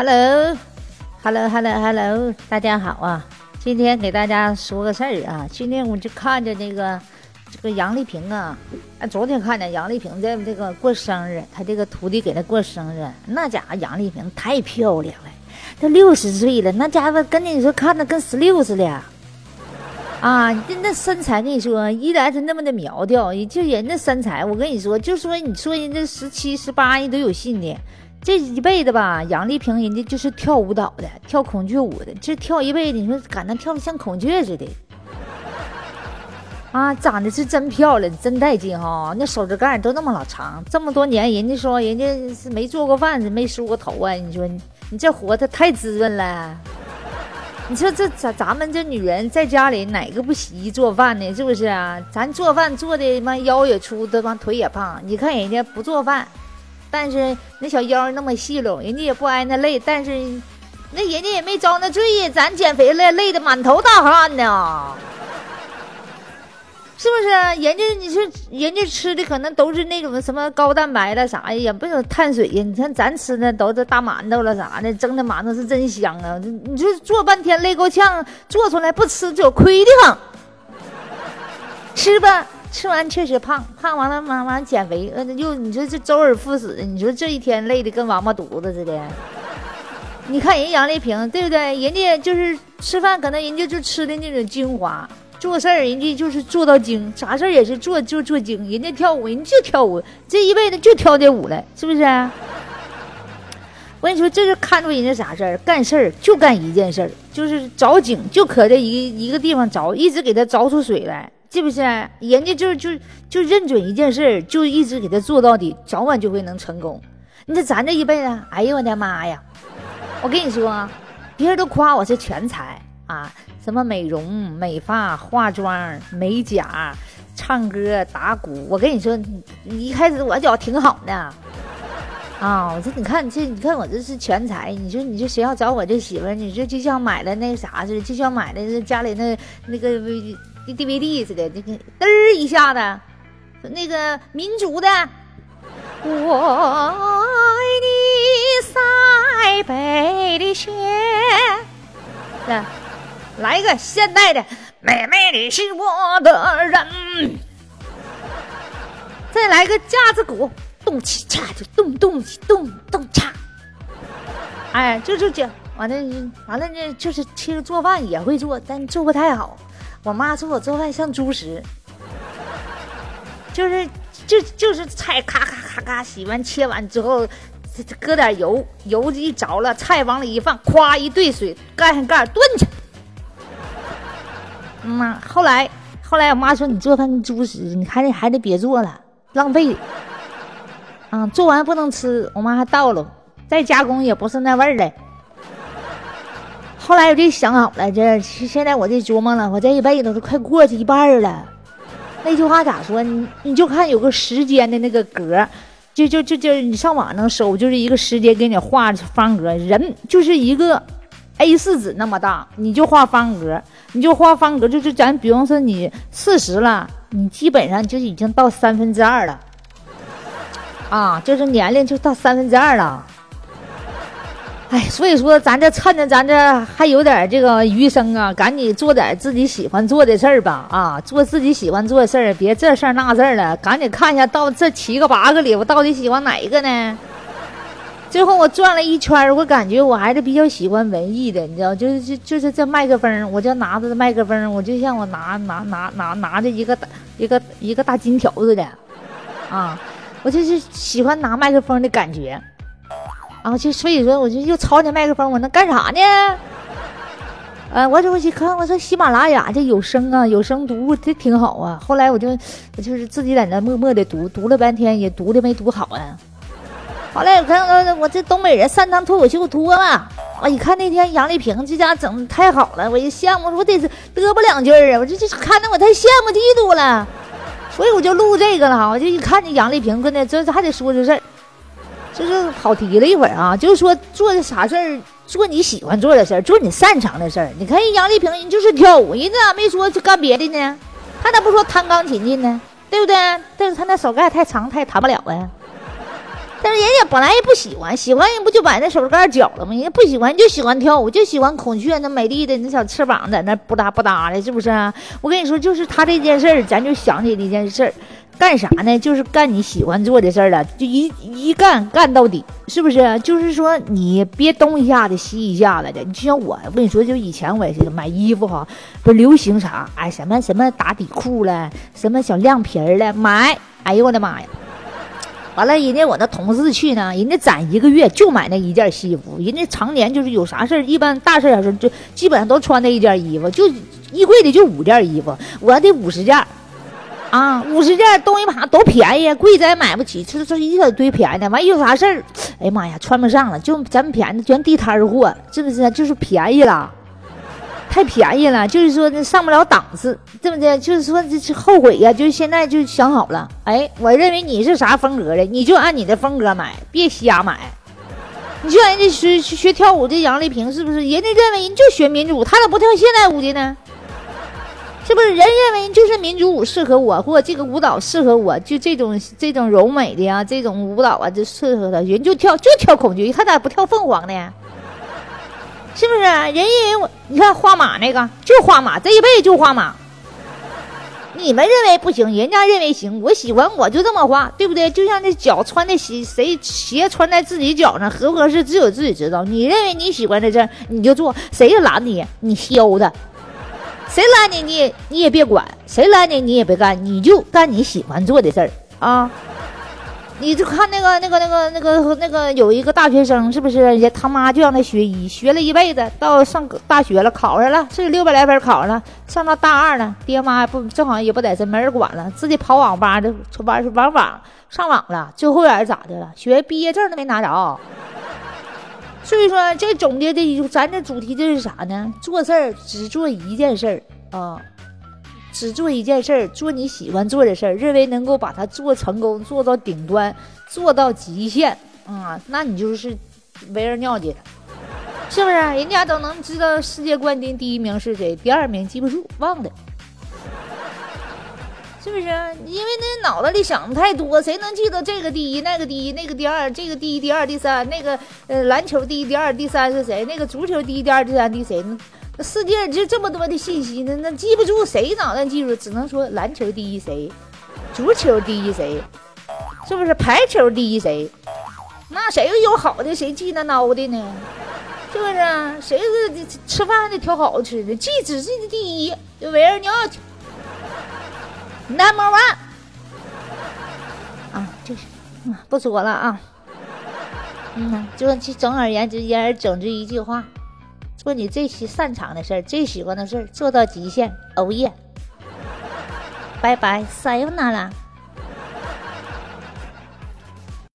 Hello，Hello，Hello，Hello，大家好啊！今天给大家说个事儿啊，今天我就看着那个这个杨丽萍啊，啊，昨天看见杨丽萍在这个过生日，她这个徒弟给她过生日，那家伙杨丽萍太漂亮了，都六十岁了，那家伙跟你说看着跟十六似的。啊，那那身材，跟你说，依然是那么的苗条。就人那身材，我跟你说，就说你说人家十七、十八，人都有信的。这一辈子吧，杨丽萍人家就是跳舞蹈的，跳孔雀舞的，这跳一辈子，你说敢那跳的像孔雀似的。啊，长得是真漂亮，真带劲哈！那手指盖都那么老长，这么多年，人家说人家是没做过饭，没梳过头啊。你说你你这活的太滋润了。你说这咱咱们这女人在家里哪个不洗衣做饭呢？是不是啊？咱做饭做的妈腰也粗，这帮腿也胖。你看人家不做饭，但是那小腰那么细溜，人家也不挨那累。但是那人家也没遭那罪，咱减肥了，累得满头大汗呢。是不是？人家你说人家吃的可能都是那种什么高蛋白的啥呀，也不有碳水呀。你看咱吃的都是大馒头了啥的，蒸的馒头是真香啊！你说做半天累够呛，做出来不吃就亏的慌。吃吧，吃完确实胖，胖完了完完减肥，呃就你说这周而复始，你说这一天累的跟王八犊子似的。你看人杨丽萍对不对？人家就是吃饭，可能人家就吃的那种精华。做事儿，人家就是做到精，啥事儿也是做就做精。人家跳舞，人就跳舞，这一辈子就跳这舞了，是不是？我跟你说，这是看出人家啥事儿，干事儿就干一件事儿，就是凿井，就可这一一个地方凿，一直给他凿出水来，是不是？人家就就就认准一件事儿，就一直给他做到底，早晚就会能成功。你说咱这一辈子，哎呦我的妈呀！我跟你说，别人都夸我是全才啊。什么美容、美发、化妆、美甲、唱歌、打鼓，我跟你说，你一开始我觉挺好的，啊，我说你看这，你看我这是全才，你说你说谁要找我这媳妇儿，你说就像买了那啥似的，就像买了家里那那个 DVD 似的，这个嘚儿一下子，那个民族的，我爱你塞北的雪，来。来一个现代的，妹妹你是我的人。再来个架子鼓，动起恰就动动起动动恰。哎，就就就完了，完了呢，就是其实做饭也会做，但做不太好。我妈说我做饭像猪食，就是就就是菜咔咔咔咔洗完切完之后，搁点油，油一着了，菜往里一放，咵一兑水，盖上盖炖去。妈，后来，后来我妈说你做饭跟猪食，你还得还得别做了，浪费。啊，做完不能吃，我妈还倒了，再加工也不是那味儿了。后来我这想好了，这现在我这琢磨了，我这一辈子都快过去一半了。那句话咋说？你你就看有个时间的那个格，就就就就你上网上搜，就是一个时间给你画方格，人就是一个。A 四纸那么大，你就画方格，你就画方格，就是咱比方说你四十了，你基本上就已经到三分之二了，啊，就是年龄就到三分之二了。哎，所以说咱这趁着咱这还有点这个余生啊，赶紧做点自己喜欢做的事儿吧，啊，做自己喜欢做的事儿，别这事儿那事儿了，赶紧看一下到这七个八个里，我到底喜欢哪一个呢？最后我转了一圈，我感觉我还是比较喜欢文艺的，你知道，就是就就是这麦克风，我就拿着麦克风，我就像我拿拿拿拿拿着一个大一个一个大金条似的，啊，我就是喜欢拿麦克风的感觉，啊，就所以说我就又抄起麦克风，我能干啥呢？呃，我这我一看，我说喜马拉雅这有声啊，有声读这挺好啊。后来我就我就是自己在那默默的读，读了半天也读的没读好啊。后来，我看我我这东北人擅长脱口秀脱了，我一看那天杨丽萍这家整的太好了，我一羡慕，我得嘚啵两句啊，我这这看得我太羡慕嫉妒了，所以我就录这个了哈。我就一看这杨丽萍跟那这这还得说这事儿，就是跑题了一会儿啊，就是说做的啥事儿，做你喜欢做的事儿，做你擅长的事儿。你看人杨丽萍人就是跳舞，人咋没说就干别的呢？他咋不说弹钢琴去呢？对不对？但是他那手盖太长，他也弹不了啊。但是人家本来也不喜欢，喜欢人不就把那手指盖绞了吗？人家不喜欢就喜欢跳舞，就喜欢孔雀那美丽的那小翅膀在那不搭不搭的，是不是啊？我跟你说，就是他这件事儿，咱就想起了一件事儿，干啥呢？就是干你喜欢做的事儿了，就一一干干到底，是不是？就是说你别东一下子西一下子的。你就像我，我跟你说，就以前我也是买衣服哈，不流行啥，哎，什么什么打底裤了，什么小亮皮儿了，买，哎呦我的妈呀！完了，人家我那同事去呢，人家攒一个月就买那一件西服，人家常年就是有啥事儿，一般大事儿小事儿就基本上都穿那一件衣服，就衣柜里就五件衣服，我得五十件，啊，五十件东西嘛都便宜，贵咱也买不起，这这一小堆便宜的，完有啥事儿，哎呀妈呀，穿不上了，就咱们便宜全地摊货，是不是？就是便宜了。太便宜了，就是说那上不了档次，对不对？就是说这是后悔呀，就是现在就想好了。哎，我认为你是啥风格的，你就按你的风格买，别瞎买。你就人家学学跳舞的杨丽萍，是不是？人家认为人就学民族舞，他咋不跳现代舞的呢？是不是？人认为就是民族舞适合我，或这个舞蹈适合我，就这种这种柔美的呀，这种舞蹈啊，就适合他。人就跳就跳孔雀，他咋不跳凤凰呢？是不是？人因为我，你看画马那个就画马，这一辈子就画马。你们认为不行，人家认为行。我喜欢，我就这么画，对不对？就像那脚穿的鞋，谁鞋穿在自己脚上合不合适，只有自己知道。你认为你喜欢的事儿，你就做。谁拦你？你削他。谁拦你？你也你也别管。谁拦你？你也别干。你就干你喜欢做的事儿啊。你就看那个那个那个那个那个有一个大学生，是不是？人家他妈就让他学医，学了一辈子，到上大学了，考上了，是六百来分考上了，上到大二了，爹妈不正好也不在身，没人管了，自己跑网吧的玩玩网上网了，最后也是咋的了？学毕业证都没拿着。所以说，这总结的，咱这主题就是啥呢？做事儿只做一件事儿啊。只做一件事儿，做你喜欢做的事儿，认为能够把它做成功，做到顶端，做到极限，啊，那你就是没人尿的，是不是？人家都能知道世界冠军第一名是谁，第二名记不住，忘的，是不是？因为那脑子里想的太多，谁能记得这个第一，那个第一，那个第二，这个第一、第二、第三，那个呃篮球第一、第二、第三是谁？那个足球第一、第二、第三第谁呢？世界就这么多的信息呢，那记不住谁脑袋记住？只能说篮球第一谁，足球第一谁，是不是排球第一谁？那谁有好的谁记那孬的呢？是不是？谁是吃饭还得挑好吃的？记只记得第一，就围着你要 number one 啊，就是，嗯不说了啊。嗯，就总而言之，言而总之一句话。做你最喜擅长的事儿，最喜欢的事儿，做到极限，哦耶！拜拜，撒由那拉。